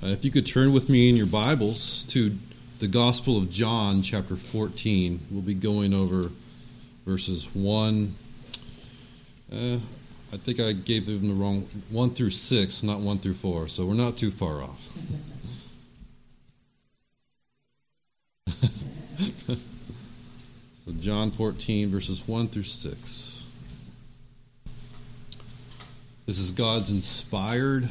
Uh, if you could turn with me in your Bibles to the Gospel of John, chapter 14, we'll be going over verses 1. Uh, I think I gave them the wrong 1 through 6, not 1 through 4, so we're not too far off. so, John 14, verses 1 through 6. This is God's inspired,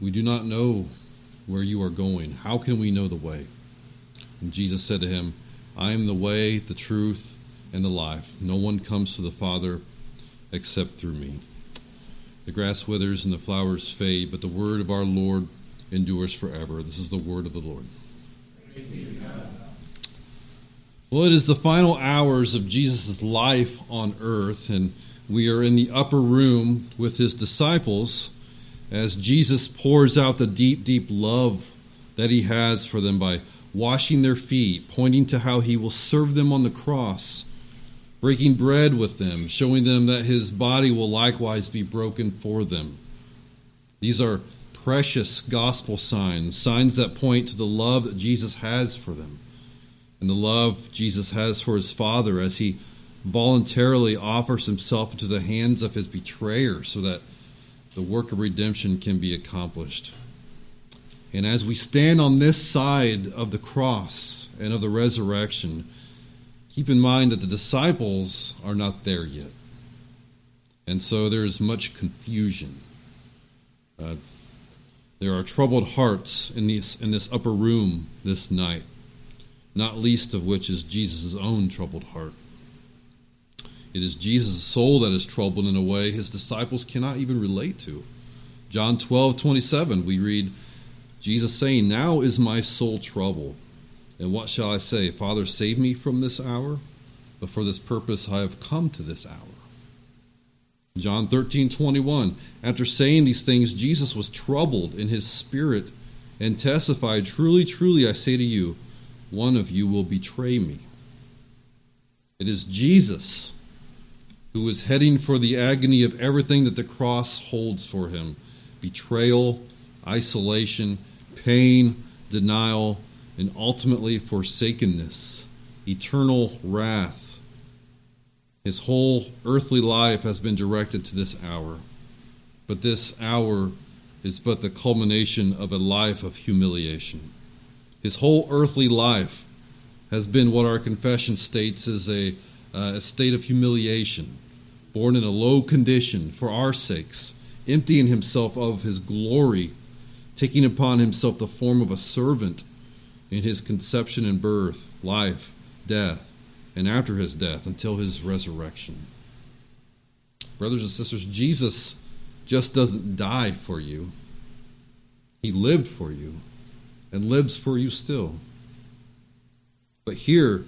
we do not know where you are going. How can we know the way? And Jesus said to him, I am the way, the truth, and the life. No one comes to the Father except through me. The grass withers and the flowers fade, but the word of our Lord endures forever. This is the word of the Lord. Well, it is the final hours of Jesus' life on earth, and we are in the upper room with his disciples as Jesus pours out the deep, deep love that he has for them by washing their feet, pointing to how he will serve them on the cross, breaking bread with them, showing them that his body will likewise be broken for them. These are precious gospel signs, signs that point to the love that Jesus has for them and the love Jesus has for his Father as he voluntarily offers himself into the hands of his betrayer so that the work of redemption can be accomplished. And as we stand on this side of the cross and of the resurrection, keep in mind that the disciples are not there yet. And so there is much confusion. Uh, there are troubled hearts in this, in this upper room this night, not least of which is Jesus' own troubled heart. It is Jesus' soul that is troubled in a way his disciples cannot even relate to. John 12, 27, we read Jesus saying, Now is my soul troubled. And what shall I say? Father, save me from this hour? But for this purpose I have come to this hour. John 13, 21. After saying these things, Jesus was troubled in his spirit and testified, Truly, truly, I say to you, one of you will betray me. It is Jesus who is heading for the agony of everything that the cross holds for him betrayal, isolation, pain, denial, and ultimately forsakenness, eternal wrath. His whole earthly life has been directed to this hour. But this hour is but the culmination of a life of humiliation. His whole earthly life has been what our confession states as a, uh, a state of humiliation, born in a low condition for our sakes, emptying himself of his glory, taking upon himself the form of a servant in his conception and birth, life, death, and after his death until his resurrection. Brothers and sisters, Jesus just doesn't die for you, he lived for you and lives for you still. But here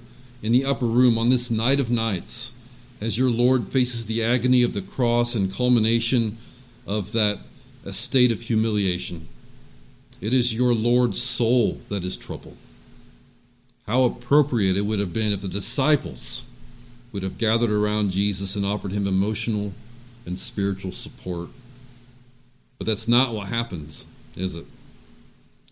in the upper room on this night of nights, as your Lord faces the agony of the cross and culmination of that state of humiliation. It is your Lord's soul that is troubled. How appropriate it would have been if the disciples would have gathered around Jesus and offered him emotional and spiritual support. But that's not what happens, is it?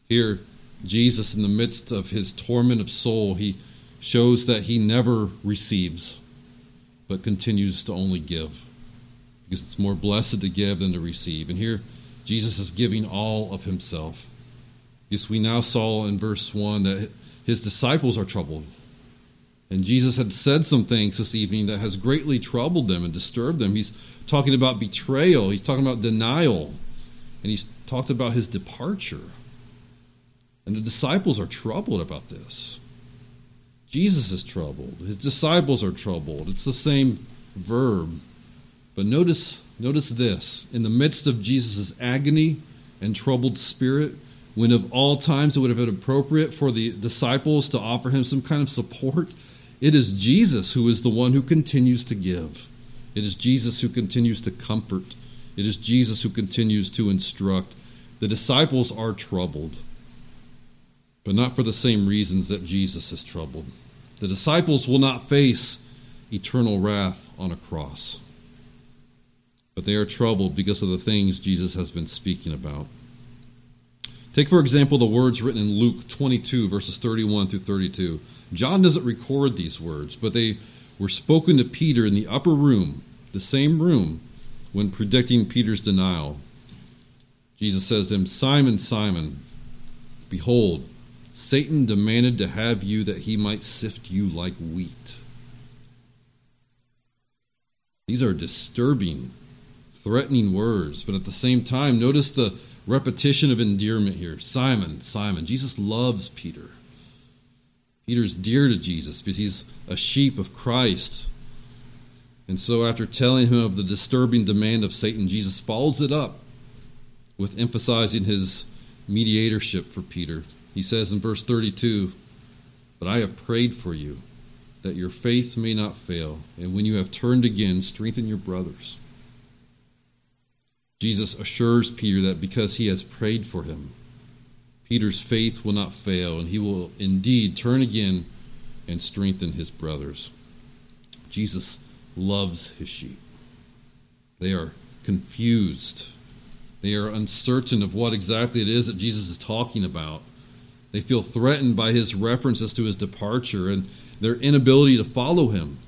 Here, Jesus, in the midst of his torment of soul, he shows that he never receives but continues to only give because it's more blessed to give than to receive. And here, Jesus is giving all of himself. Yes, we now saw in verse 1 that his disciples are troubled. And Jesus had said some things this evening that has greatly troubled them and disturbed them. He's talking about betrayal, he's talking about denial, and he's talked about his departure. And the disciples are troubled about this. Jesus is troubled. His disciples are troubled. It's the same verb. But notice, notice this. In the midst of Jesus' agony and troubled spirit, when of all times it would have been appropriate for the disciples to offer him some kind of support, it is Jesus who is the one who continues to give. It is Jesus who continues to comfort. It is Jesus who continues to instruct. The disciples are troubled, but not for the same reasons that Jesus is troubled. The disciples will not face eternal wrath on a cross, but they are troubled because of the things Jesus has been speaking about. Take, for example, the words written in Luke 22, verses 31 through 32. John doesn't record these words, but they were spoken to Peter in the upper room, the same room, when predicting Peter's denial. Jesus says to him, Simon, Simon, behold, Satan demanded to have you that he might sift you like wheat. These are disturbing, threatening words, but at the same time, notice the repetition of endearment here. Simon, Simon. Jesus loves Peter. Peter's dear to Jesus because he's a sheep of Christ. And so, after telling him of the disturbing demand of Satan, Jesus follows it up with emphasizing his mediatorship for Peter. He says in verse 32 But I have prayed for you that your faith may not fail, and when you have turned again, strengthen your brothers. Jesus assures Peter that because he has prayed for him, Peter's faith will not fail, and he will indeed turn again and strengthen his brothers. Jesus loves his sheep. They are confused. They are uncertain of what exactly it is that Jesus is talking about. They feel threatened by his references to his departure and their inability to follow him.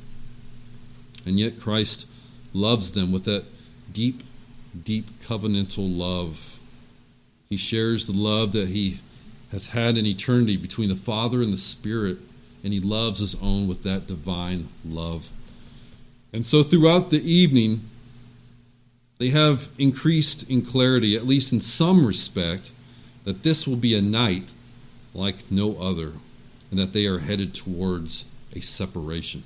And yet Christ loves them with that deep deep covenantal love. He shares the love that he has had in eternity between the Father and the Spirit, and he loves his own with that divine love. And so throughout the evening, they have increased in clarity, at least in some respect, that this will be a night like no other, and that they are headed towards a separation.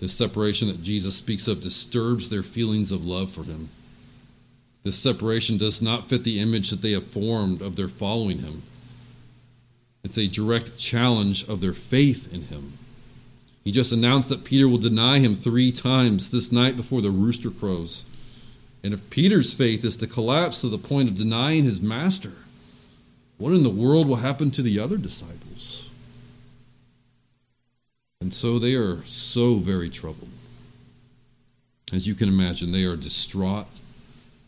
This separation that Jesus speaks of disturbs their feelings of love for him. This separation does not fit the image that they have formed of their following him. It's a direct challenge of their faith in him. He just announced that Peter will deny him three times this night before the rooster crows. And if Peter's faith is to collapse to the point of denying his master, what in the world will happen to the other disciples? And so they are so very troubled. As you can imagine, they are distraught,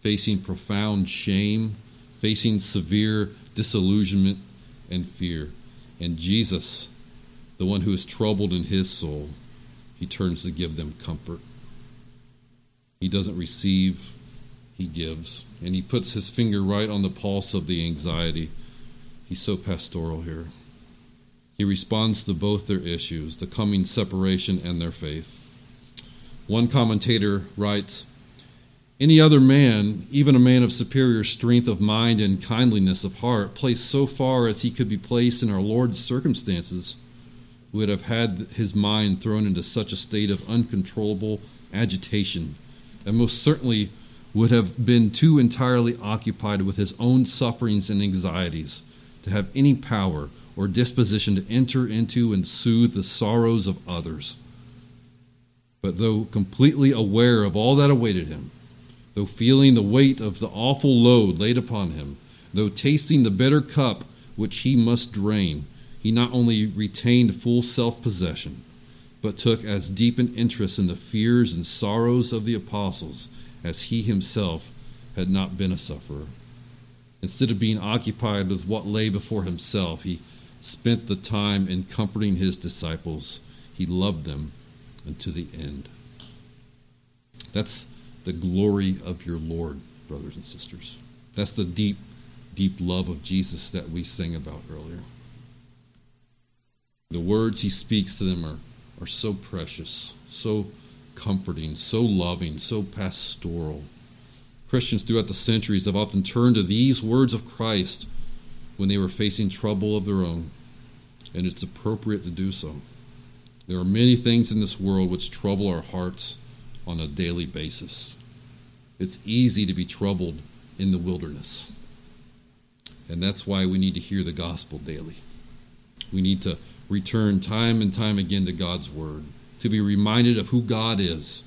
facing profound shame, facing severe disillusionment and fear. And Jesus, the one who is troubled in his soul, he turns to give them comfort. He doesn't receive, he gives. And he puts his finger right on the pulse of the anxiety. He's so pastoral here. He responds to both their issues, the coming separation and their faith. One commentator writes Any other man, even a man of superior strength of mind and kindliness of heart, placed so far as he could be placed in our Lord's circumstances, would have had his mind thrown into such a state of uncontrollable agitation, and most certainly would have been too entirely occupied with his own sufferings and anxieties to have any power or disposition to enter into and soothe the sorrows of others. But though completely aware of all that awaited him, though feeling the weight of the awful load laid upon him, though tasting the bitter cup which he must drain, he not only retained full self possession, but took as deep an interest in the fears and sorrows of the apostles as he himself had not been a sufferer. Instead of being occupied with what lay before himself, he spent the time in comforting his disciples. He loved them unto the end. That's the glory of your Lord, brothers and sisters. That's the deep, deep love of Jesus that we sang about earlier. The words he speaks to them are, are so precious, so comforting, so loving, so pastoral. Christians throughout the centuries have often turned to these words of Christ when they were facing trouble of their own, and it's appropriate to do so. There are many things in this world which trouble our hearts on a daily basis. It's easy to be troubled in the wilderness. And that's why we need to hear the gospel daily. We need to return time and time again to God's word, to be reminded of who God is,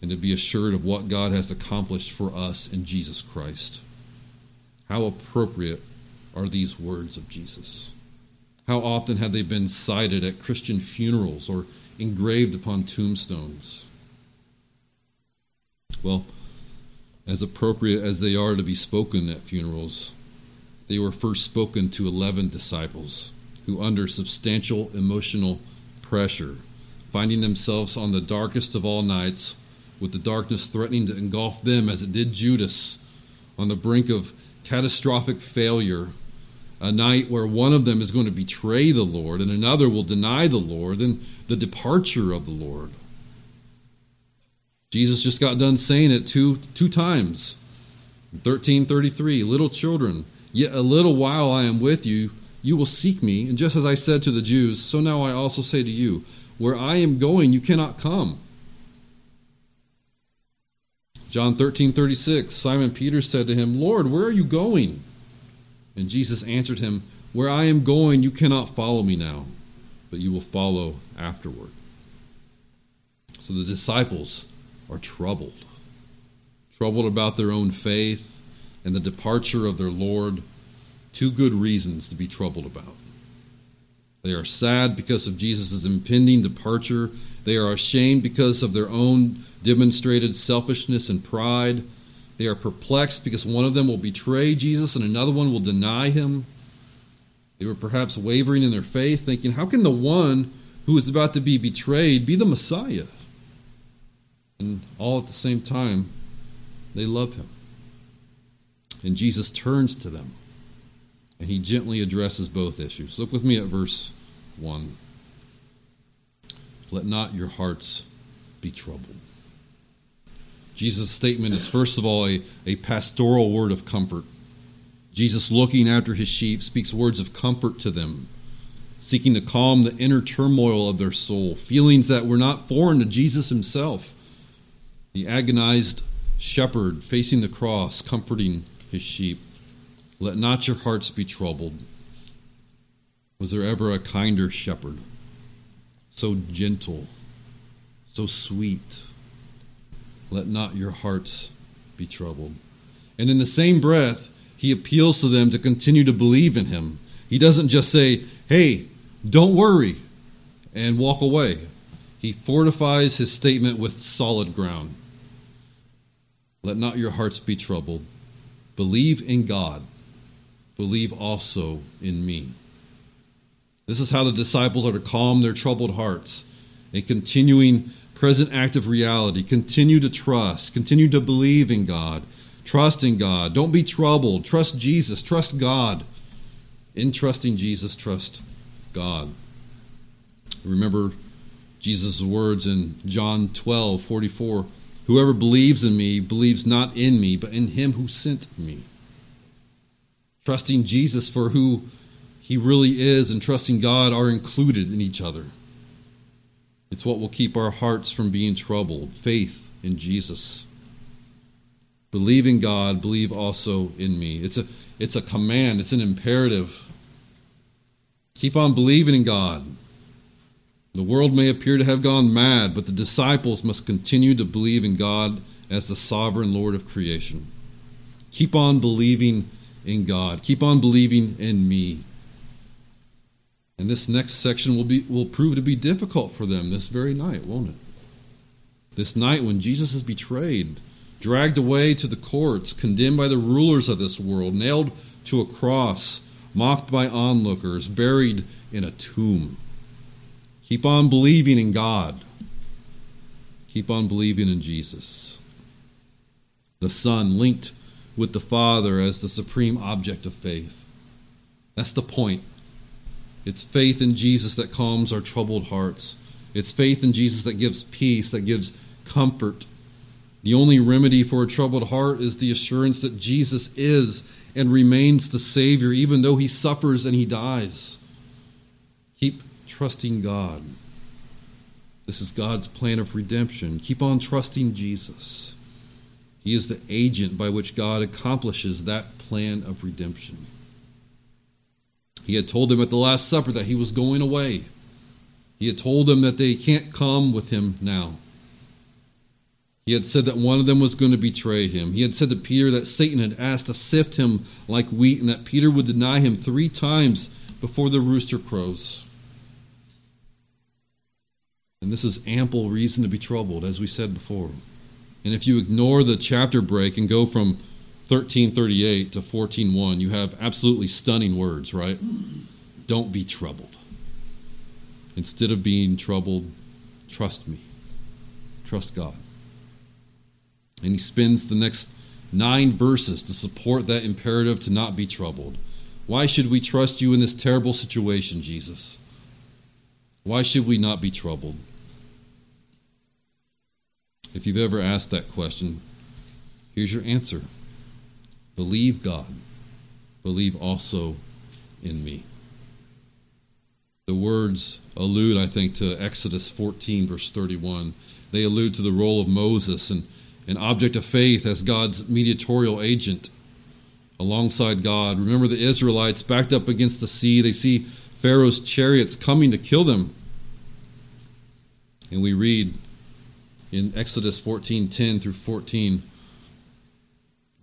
and to be assured of what God has accomplished for us in Jesus Christ. How appropriate are these words of Jesus? How often have they been cited at Christian funerals or engraved upon tombstones? Well, as appropriate as they are to be spoken at funerals, they were first spoken to 11 disciples who, under substantial emotional pressure, finding themselves on the darkest of all nights, with the darkness threatening to engulf them as it did Judas, on the brink of catastrophic failure, a night where one of them is going to betray the Lord and another will deny the Lord, and the departure of the Lord. Jesus just got done saying it two, two times. 1333, little children, yet a little while I am with you, you will seek me. And just as I said to the Jews, so now I also say to you, where I am going, you cannot come. John 13, 36, Simon Peter said to him, Lord, where are you going? And Jesus answered him, Where I am going, you cannot follow me now, but you will follow afterward. So the disciples are troubled, troubled about their own faith and the departure of their Lord. Two good reasons to be troubled about. They are sad because of Jesus' impending departure. They are ashamed because of their own demonstrated selfishness and pride. They are perplexed because one of them will betray Jesus and another one will deny him. They were perhaps wavering in their faith, thinking, How can the one who is about to be betrayed be the Messiah? And all at the same time, they love him. And Jesus turns to them and he gently addresses both issues. Look with me at verse 1. Let not your hearts be troubled. Jesus' statement is, first of all, a, a pastoral word of comfort. Jesus, looking after his sheep, speaks words of comfort to them, seeking to calm the inner turmoil of their soul, feelings that were not foreign to Jesus himself the agonized shepherd facing the cross, comforting his sheep. Let not your hearts be troubled. Was there ever a kinder shepherd? So gentle, so sweet. Let not your hearts be troubled. And in the same breath, he appeals to them to continue to believe in him. He doesn't just say, hey, don't worry, and walk away. He fortifies his statement with solid ground. Let not your hearts be troubled. Believe in God. Believe also in me. This is how the disciples are to calm their troubled hearts. A continuing present active reality. Continue to trust. Continue to believe in God. Trust in God. Don't be troubled. Trust Jesus. Trust God. In trusting Jesus, trust God. Remember Jesus' words in John 12 44 Whoever believes in me believes not in me, but in him who sent me. Trusting Jesus for who he really is and trusting God are included in each other. It's what will keep our hearts from being troubled faith in Jesus. Believe in God, believe also in me. It's a, it's a command, it's an imperative. Keep on believing in God. The world may appear to have gone mad, but the disciples must continue to believe in God as the sovereign Lord of creation. Keep on believing in God. Keep on believing in me. And this next section will be will prove to be difficult for them this very night, won't it? This night when Jesus is betrayed, dragged away to the courts, condemned by the rulers of this world, nailed to a cross, mocked by onlookers, buried in a tomb. Keep on believing in God. Keep on believing in Jesus. The Son linked with the Father as the supreme object of faith. That's the point. It's faith in Jesus that calms our troubled hearts. It's faith in Jesus that gives peace, that gives comfort. The only remedy for a troubled heart is the assurance that Jesus is and remains the Savior, even though he suffers and he dies. Keep trusting God. This is God's plan of redemption. Keep on trusting Jesus. He is the agent by which God accomplishes that plan of redemption. He had told them at the Last Supper that he was going away. He had told them that they can't come with him now. He had said that one of them was going to betray him. He had said to Peter that Satan had asked to sift him like wheat and that Peter would deny him three times before the rooster crows. And this is ample reason to be troubled, as we said before. And if you ignore the chapter break and go from 1338 to 14:1, you have absolutely stunning words, right? Don't be troubled. Instead of being troubled, trust me. Trust God. And he spends the next nine verses to support that imperative to not be troubled. Why should we trust you in this terrible situation, Jesus? Why should we not be troubled? If you've ever asked that question, here's your answer Believe God, believe also in me. The words allude, I think, to Exodus 14, verse 31. They allude to the role of Moses and an object of faith as God's mediatorial agent alongside God. Remember the Israelites backed up against the sea. They see Pharaoh's chariots coming to kill them. And we read in Exodus 14:10 through 14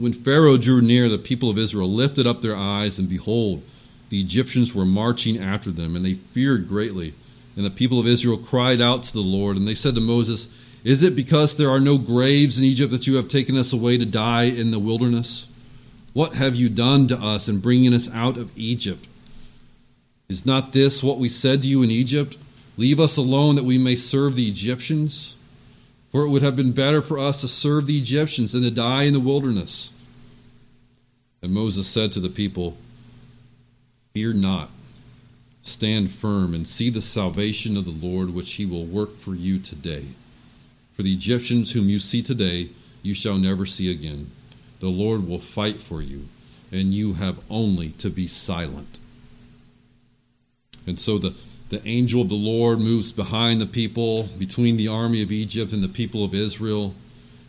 When Pharaoh drew near the people of Israel lifted up their eyes and behold the Egyptians were marching after them and they feared greatly and the people of Israel cried out to the Lord and they said to Moses is it because there are no graves in Egypt that you have taken us away to die in the wilderness? What have you done to us in bringing us out of Egypt? Is not this what we said to you in Egypt? Leave us alone that we may serve the Egyptians? For it would have been better for us to serve the Egyptians than to die in the wilderness. And Moses said to the people, Fear not, stand firm, and see the salvation of the Lord, which he will work for you today. For the Egyptians whom you see today, you shall never see again. The Lord will fight for you, and you have only to be silent. And so the, the angel of the Lord moves behind the people, between the army of Egypt and the people of Israel.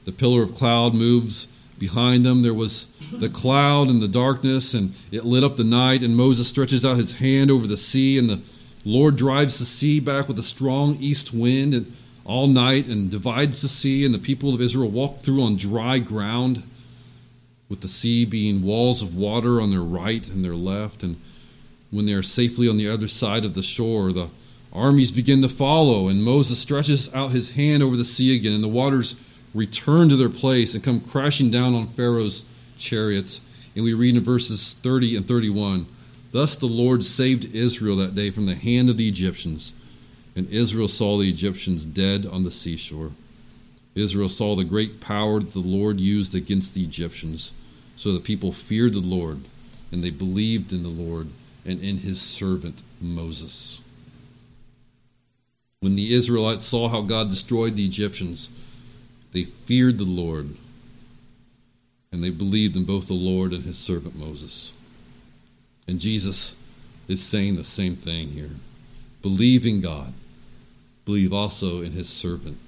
The pillar of cloud moves behind them. There was the cloud and the darkness, and it lit up the night. And Moses stretches out his hand over the sea, and the Lord drives the sea back with a strong east wind. And all night and divides the sea, and the people of Israel walk through on dry ground, with the sea being walls of water on their right and their left. And when they are safely on the other side of the shore, the armies begin to follow, and Moses stretches out his hand over the sea again, and the waters return to their place and come crashing down on Pharaoh's chariots. And we read in verses 30 and 31 Thus the Lord saved Israel that day from the hand of the Egyptians and Israel saw the Egyptians dead on the seashore. Israel saw the great power that the Lord used against the Egyptians. So the people feared the Lord, and they believed in the Lord and in his servant Moses. When the Israelites saw how God destroyed the Egyptians, they feared the Lord, and they believed in both the Lord and his servant Moses. And Jesus is saying the same thing here. Believe in God Believe also in his servant,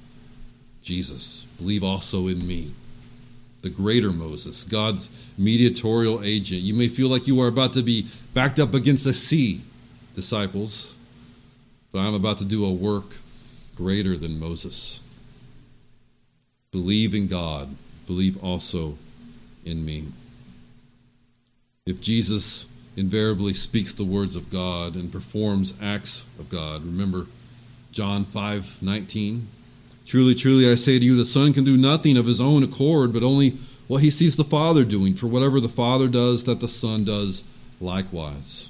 Jesus. Believe also in me, the greater Moses, God's mediatorial agent. You may feel like you are about to be backed up against a sea, disciples, but I'm about to do a work greater than Moses. Believe in God, believe also in me. If Jesus invariably speaks the words of God and performs acts of God, remember, John 5 19. Truly, truly, I say to you, the Son can do nothing of his own accord, but only what he sees the Father doing. For whatever the Father does, that the Son does likewise.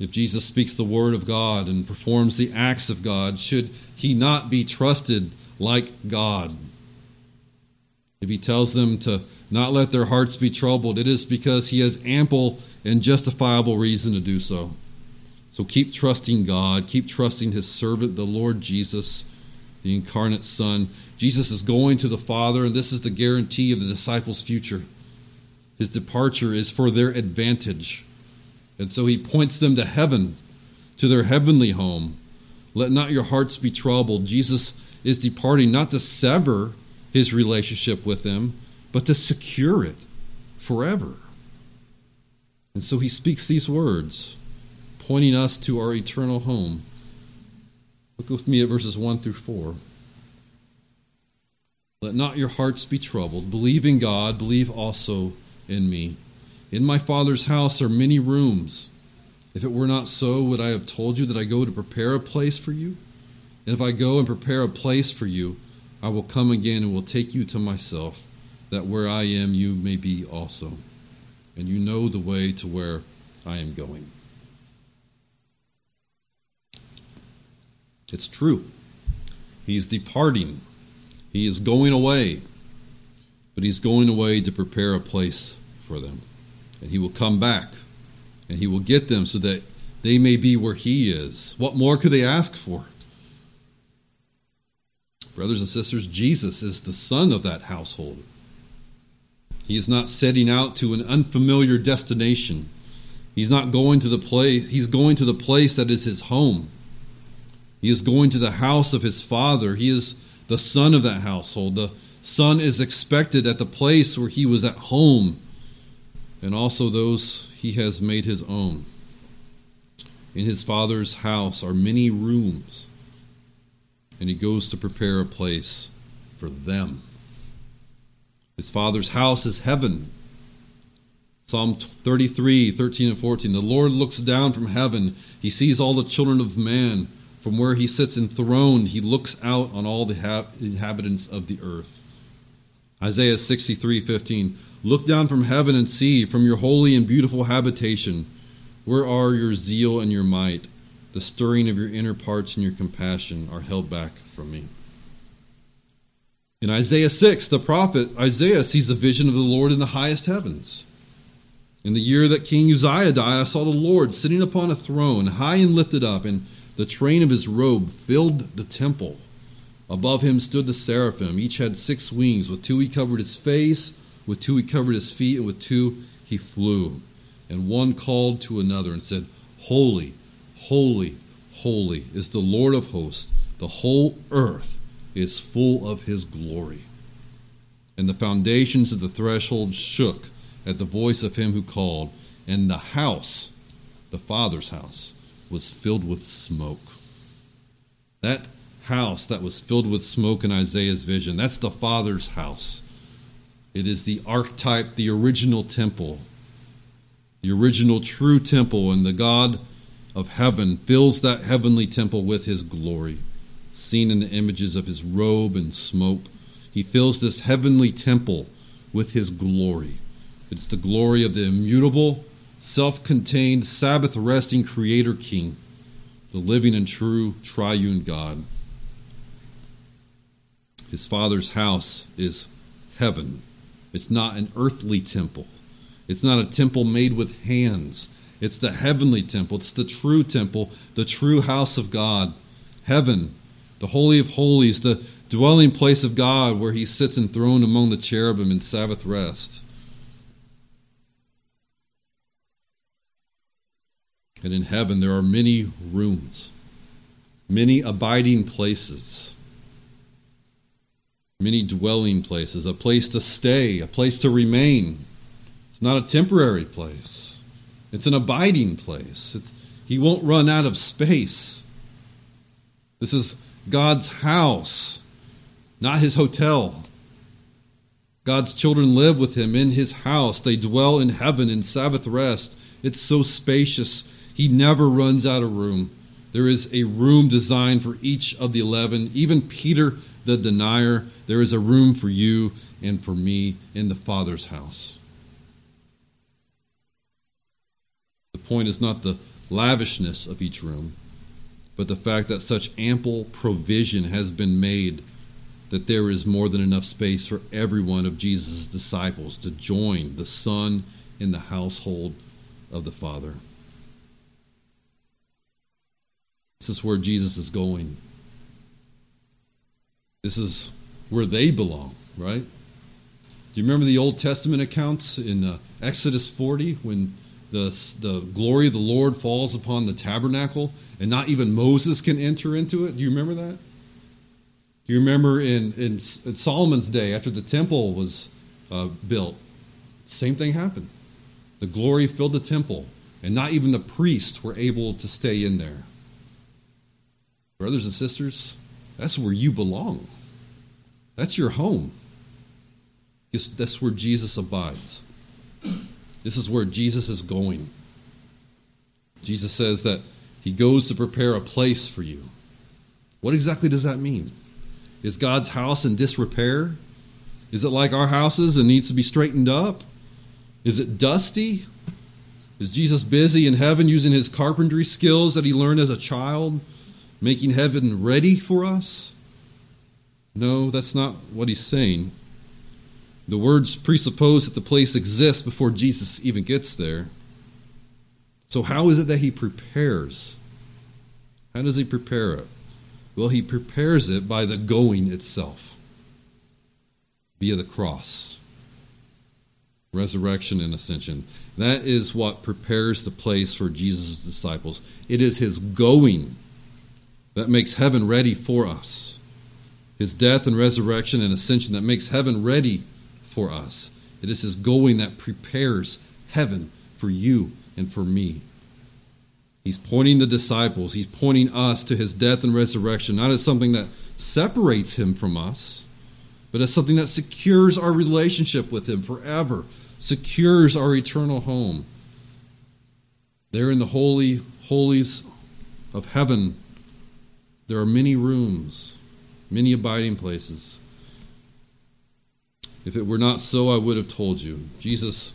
If Jesus speaks the word of God and performs the acts of God, should he not be trusted like God? If he tells them to not let their hearts be troubled, it is because he has ample and justifiable reason to do so. So keep trusting God. Keep trusting His servant, the Lord Jesus, the incarnate Son. Jesus is going to the Father, and this is the guarantee of the disciples' future. His departure is for their advantage. And so He points them to heaven, to their heavenly home. Let not your hearts be troubled. Jesus is departing not to sever his relationship with them, but to secure it forever. And so he speaks these words, pointing us to our eternal home. Look with me at verses 1 through 4. Let not your hearts be troubled. Believe in God, believe also in me. In my Father's house are many rooms. If it were not so, would I have told you that I go to prepare a place for you? And if I go and prepare a place for you, I will come again and will take you to myself, that where I am, you may be also. And you know the way to where I am going. It's true. He's departing, he is going away, but he's going away to prepare a place for them. And he will come back and he will get them so that they may be where he is. What more could they ask for? Brothers and sisters, Jesus is the son of that household. He is not setting out to an unfamiliar destination. He's not going to the place, he's going to the place that is his home. He is going to the house of his father. He is the son of that household. The son is expected at the place where he was at home, and also those he has made his own. In his father's house are many rooms, and he goes to prepare a place for them. His father's house is heaven. Psalm 33, 13 and 14. The Lord looks down from heaven. He sees all the children of man. From where he sits enthroned, he looks out on all the inhabitants of the earth. Isaiah 63 15. Look down from heaven and see, from your holy and beautiful habitation, where are your zeal and your might? The stirring of your inner parts and your compassion are held back from me. In Isaiah 6, the prophet Isaiah sees a vision of the Lord in the highest heavens. In the year that King Uzziah died, I saw the Lord sitting upon a throne, high and lifted up, and the train of his robe filled the temple. Above him stood the seraphim. Each had six wings. With two he covered his face, with two he covered his feet, and with two he flew. And one called to another and said, Holy, holy, holy is the Lord of hosts. The whole earth is full of his glory. And the foundations of the threshold shook at the voice of him who called, and the house, the Father's house, was filled with smoke. That house that was filled with smoke in Isaiah's vision, that's the Father's house. It is the archetype, the original temple, the original true temple, and the God of heaven fills that heavenly temple with his glory, seen in the images of his robe and smoke. He fills this heavenly temple with his glory. It's the glory of the immutable, self contained, Sabbath resting Creator King, the living and true triune God. His Father's house is heaven. It's not an earthly temple. It's not a temple made with hands. It's the heavenly temple. It's the true temple, the true house of God. Heaven, the Holy of Holies, the dwelling place of God where he sits enthroned among the cherubim in Sabbath rest. And in heaven there are many rooms, many abiding places, many dwelling places, a place to stay, a place to remain. It's not a temporary place, it's an abiding place. It's, he won't run out of space. This is God's house, not his hotel. God's children live with him in his house. They dwell in heaven in Sabbath rest. It's so spacious he never runs out of room. There is a room designed for each of the 11. Even Peter, the denier, there is a room for you and for me in the Father's house. Point is not the lavishness of each room, but the fact that such ample provision has been made that there is more than enough space for every one of Jesus' disciples to join the Son in the household of the Father. This is where Jesus is going. This is where they belong, right? Do you remember the Old Testament accounts in uh, Exodus 40 when the, the glory of the Lord falls upon the tabernacle and not even Moses can enter into it? Do you remember that? Do you remember in, in, in Solomon's day after the temple was uh, built? Same thing happened. The glory filled the temple, and not even the priests were able to stay in there. Brothers and sisters, that's where you belong. That's your home. That's where Jesus abides. This is where Jesus is going. Jesus says that he goes to prepare a place for you. What exactly does that mean? Is God's house in disrepair? Is it like our houses and needs to be straightened up? Is it dusty? Is Jesus busy in heaven using his carpentry skills that he learned as a child, making heaven ready for us? No, that's not what he's saying. The words presuppose that the place exists before Jesus even gets there. So, how is it that he prepares? How does he prepare it? Well, he prepares it by the going itself, via the cross, resurrection, and ascension. That is what prepares the place for Jesus' disciples. It is his going that makes heaven ready for us. His death and resurrection and ascension that makes heaven ready for us. It is his going that prepares heaven for you and for me. He's pointing the disciples, he's pointing us to his death and resurrection, not as something that separates him from us, but as something that secures our relationship with him forever, secures our eternal home. There in the holy holies of heaven, there are many rooms, many abiding places. If it were not so, I would have told you. Jesus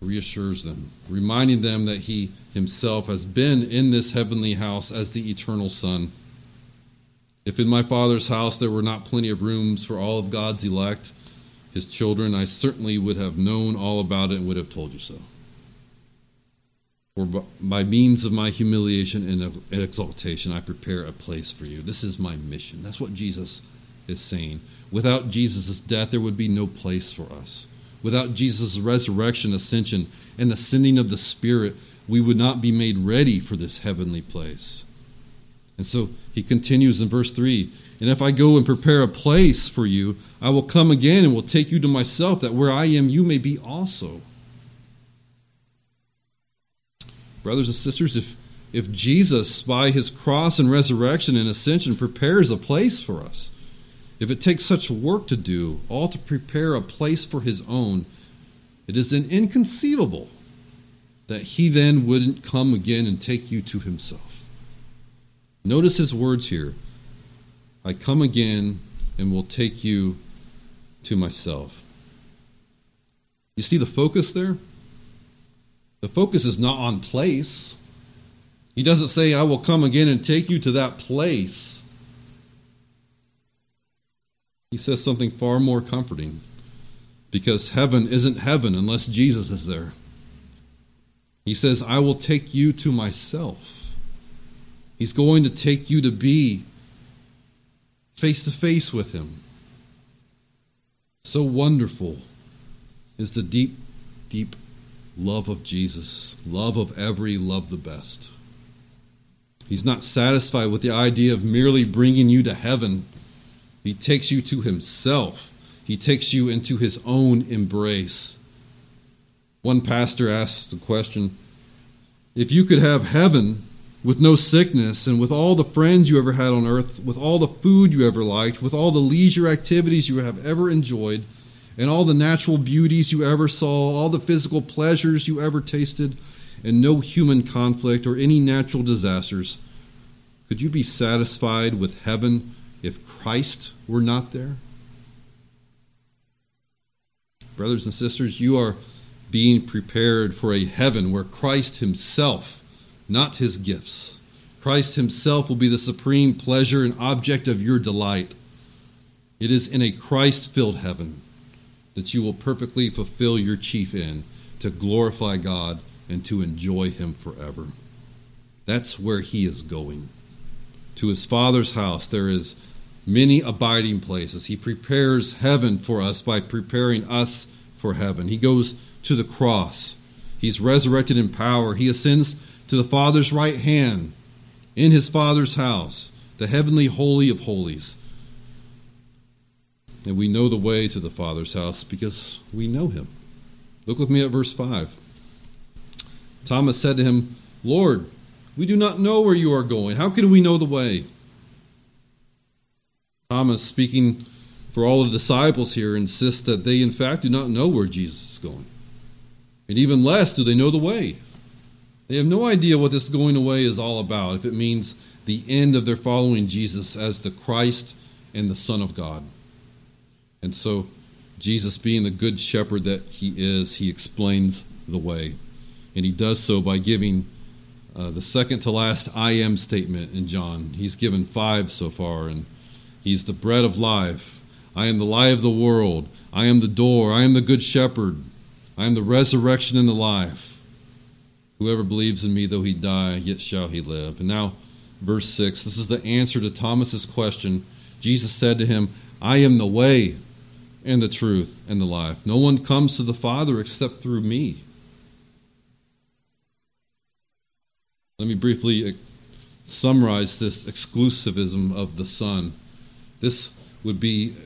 reassures them, reminding them that he himself has been in this heavenly house as the eternal Son. If in my Father's house there were not plenty of rooms for all of God's elect, his children, I certainly would have known all about it and would have told you so. For by means of my humiliation and exaltation, I prepare a place for you. This is my mission. That's what Jesus is saying. Without Jesus' death, there would be no place for us. Without Jesus' resurrection, ascension, and the sending of the Spirit, we would not be made ready for this heavenly place. And so he continues in verse 3 And if I go and prepare a place for you, I will come again and will take you to myself, that where I am, you may be also. Brothers and sisters, if, if Jesus, by his cross and resurrection and ascension, prepares a place for us, if it takes such work to do, all to prepare a place for his own, it is inconceivable that he then wouldn't come again and take you to himself. Notice his words here I come again and will take you to myself. You see the focus there? The focus is not on place. He doesn't say, I will come again and take you to that place. He says something far more comforting because heaven isn't heaven unless Jesus is there. He says, I will take you to myself. He's going to take you to be face to face with Him. So wonderful is the deep, deep love of Jesus, love of every, love the best. He's not satisfied with the idea of merely bringing you to heaven he takes you to himself. He takes you into his own embrace. One pastor asked the question If you could have heaven with no sickness, and with all the friends you ever had on earth, with all the food you ever liked, with all the leisure activities you have ever enjoyed, and all the natural beauties you ever saw, all the physical pleasures you ever tasted, and no human conflict or any natural disasters, could you be satisfied with heaven if Christ were not there? Brothers and sisters, you are being prepared for a heaven where Christ Himself, not His gifts, Christ Himself will be the supreme pleasure and object of your delight. It is in a Christ filled heaven that you will perfectly fulfill your chief end to glorify God and to enjoy Him forever. That's where He is going. To His Father's house, there is many abiding places. He prepares heaven for us by preparing us for heaven. He goes to the cross. He's resurrected in power. He ascends to the Father's right hand in his Father's house, the heavenly holy of holies. And we know the way to the Father's house because we know him. Look with me at verse 5. Thomas said to him, Lord, we do not know where you are going. How can we know the way? Thomas, speaking for all the disciples here, insists that they, in fact, do not know where Jesus is going. And even less do they know the way. They have no idea what this going away is all about, if it means the end of their following Jesus as the Christ and the Son of God. And so, Jesus, being the good shepherd that he is, he explains the way. And he does so by giving uh, the second to last I am statement in John. He's given five so far, and he's the bread of life. I am the light of the world. I am the door. I am the good shepherd. I am the resurrection and the life. Whoever believes in me, though he die, yet shall he live. And now, verse 6 this is the answer to Thomas's question. Jesus said to him, I am the way and the truth and the life. No one comes to the Father except through me. Let me briefly summarize this exclusivism of the Son. This would be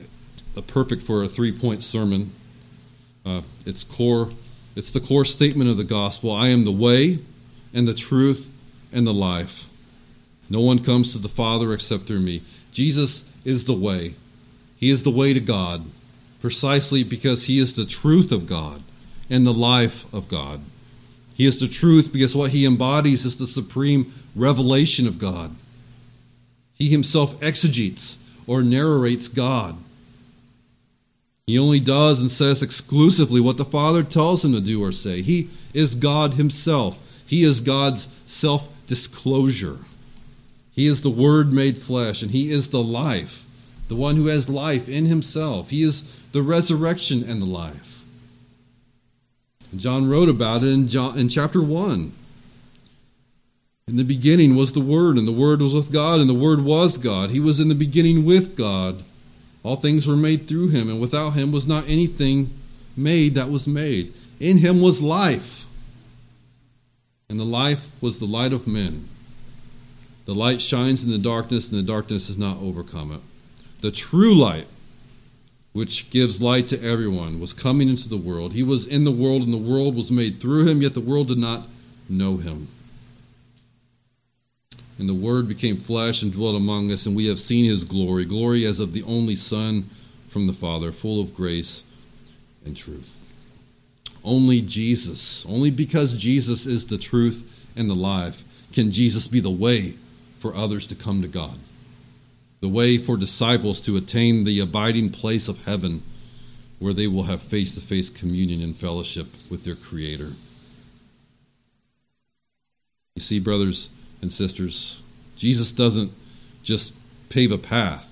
a perfect for a three point sermon. Uh, its core it's the core statement of the gospel I am the way and the truth and the life. No one comes to the Father except through me. Jesus is the way. He is the way to God, precisely because He is the truth of God and the life of God. He is the truth because what He embodies is the supreme revelation of God. He Himself exegetes or narrates God. He only does and says exclusively what the Father tells him to do or say. He is God Himself. He is God's self disclosure. He is the Word made flesh, and He is the life, the one who has life in Himself. He is the resurrection and the life. John wrote about it in, John, in chapter 1. In the beginning was the Word, and the Word was with God, and the Word was God. He was in the beginning with God. All things were made through him, and without him was not anything made that was made. In him was life, and the life was the light of men. The light shines in the darkness, and the darkness has not overcome it. The true light, which gives light to everyone, was coming into the world. He was in the world, and the world was made through him, yet the world did not know him. And the Word became flesh and dwelt among us, and we have seen his glory glory as of the only Son from the Father, full of grace and truth. Only Jesus, only because Jesus is the truth and the life, can Jesus be the way for others to come to God, the way for disciples to attain the abiding place of heaven where they will have face to face communion and fellowship with their Creator. You see, brothers, and sisters. Jesus doesn't just pave a path,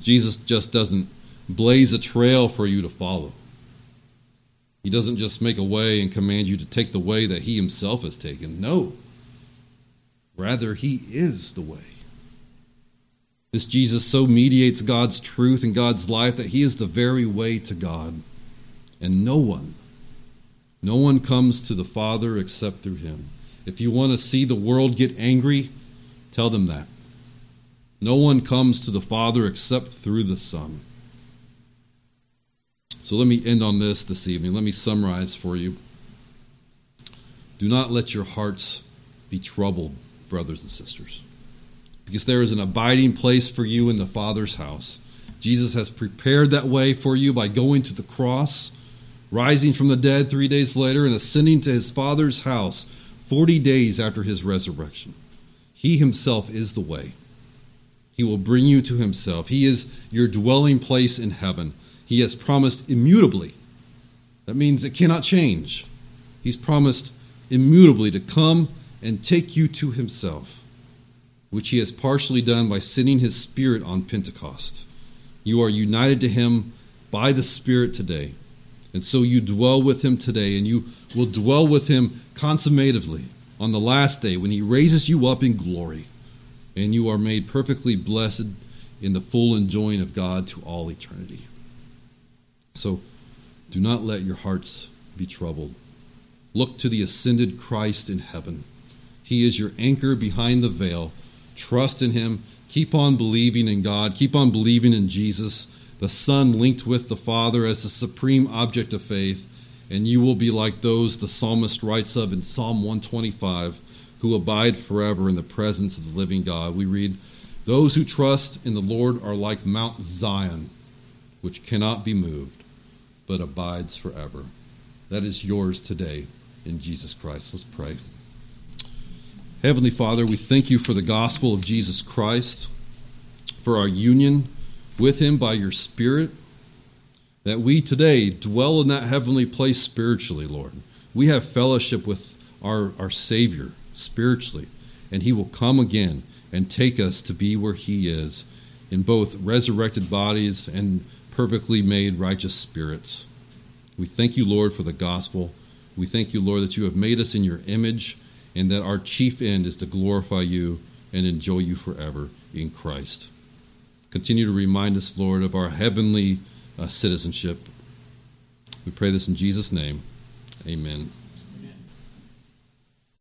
Jesus just doesn't blaze a trail for you to follow. He doesn't just make a way and command you to take the way that He Himself has taken. No. Rather, He is the way. This Jesus so mediates God's truth and God's life that He is the very way to God. And no one, no one comes to the Father except through Him. If you want to see the world get angry, tell them that. No one comes to the Father except through the Son. So let me end on this this evening. Let me summarize for you. Do not let your hearts be troubled, brothers and sisters, because there is an abiding place for you in the Father's house. Jesus has prepared that way for you by going to the cross, rising from the dead three days later, and ascending to his Father's house 40 days after his resurrection. He himself is the way. He will bring you to himself. He is your dwelling place in heaven. He has promised immutably. That means it cannot change. He's promised immutably to come and take you to himself, which he has partially done by sending his Spirit on Pentecost. You are united to him by the Spirit today. And so you dwell with him today, and you will dwell with him consummatively on the last day when he raises you up in glory, and you are made perfectly blessed in the full enjoying of God to all eternity. So do not let your hearts be troubled. Look to the ascended Christ in heaven. He is your anchor behind the veil. Trust in him. Keep on believing in God. Keep on believing in Jesus the Son linked with the Father as the supreme object of faith, and you will be like those the psalmist writes of in Psalm 125 who abide forever in the presence of the living God. We read, Those who trust in the Lord are like Mount Zion, which cannot be moved, but abides forever. That is yours today in Jesus Christ. Let's pray. Heavenly Father, we thank you for the gospel of Jesus Christ, for our union with him by your Spirit, that we today dwell in that heavenly place spiritually, Lord. We have fellowship with our, our Savior spiritually, and he will come again and take us to be where he is in both resurrected bodies and perfectly made righteous spirits. We thank you, Lord, for the gospel. We thank you, Lord, that you have made us in your image and that our chief end is to glorify you and enjoy you forever in Christ. Continue to remind us, Lord, of our heavenly uh, citizenship. We pray this in Jesus' name. Amen.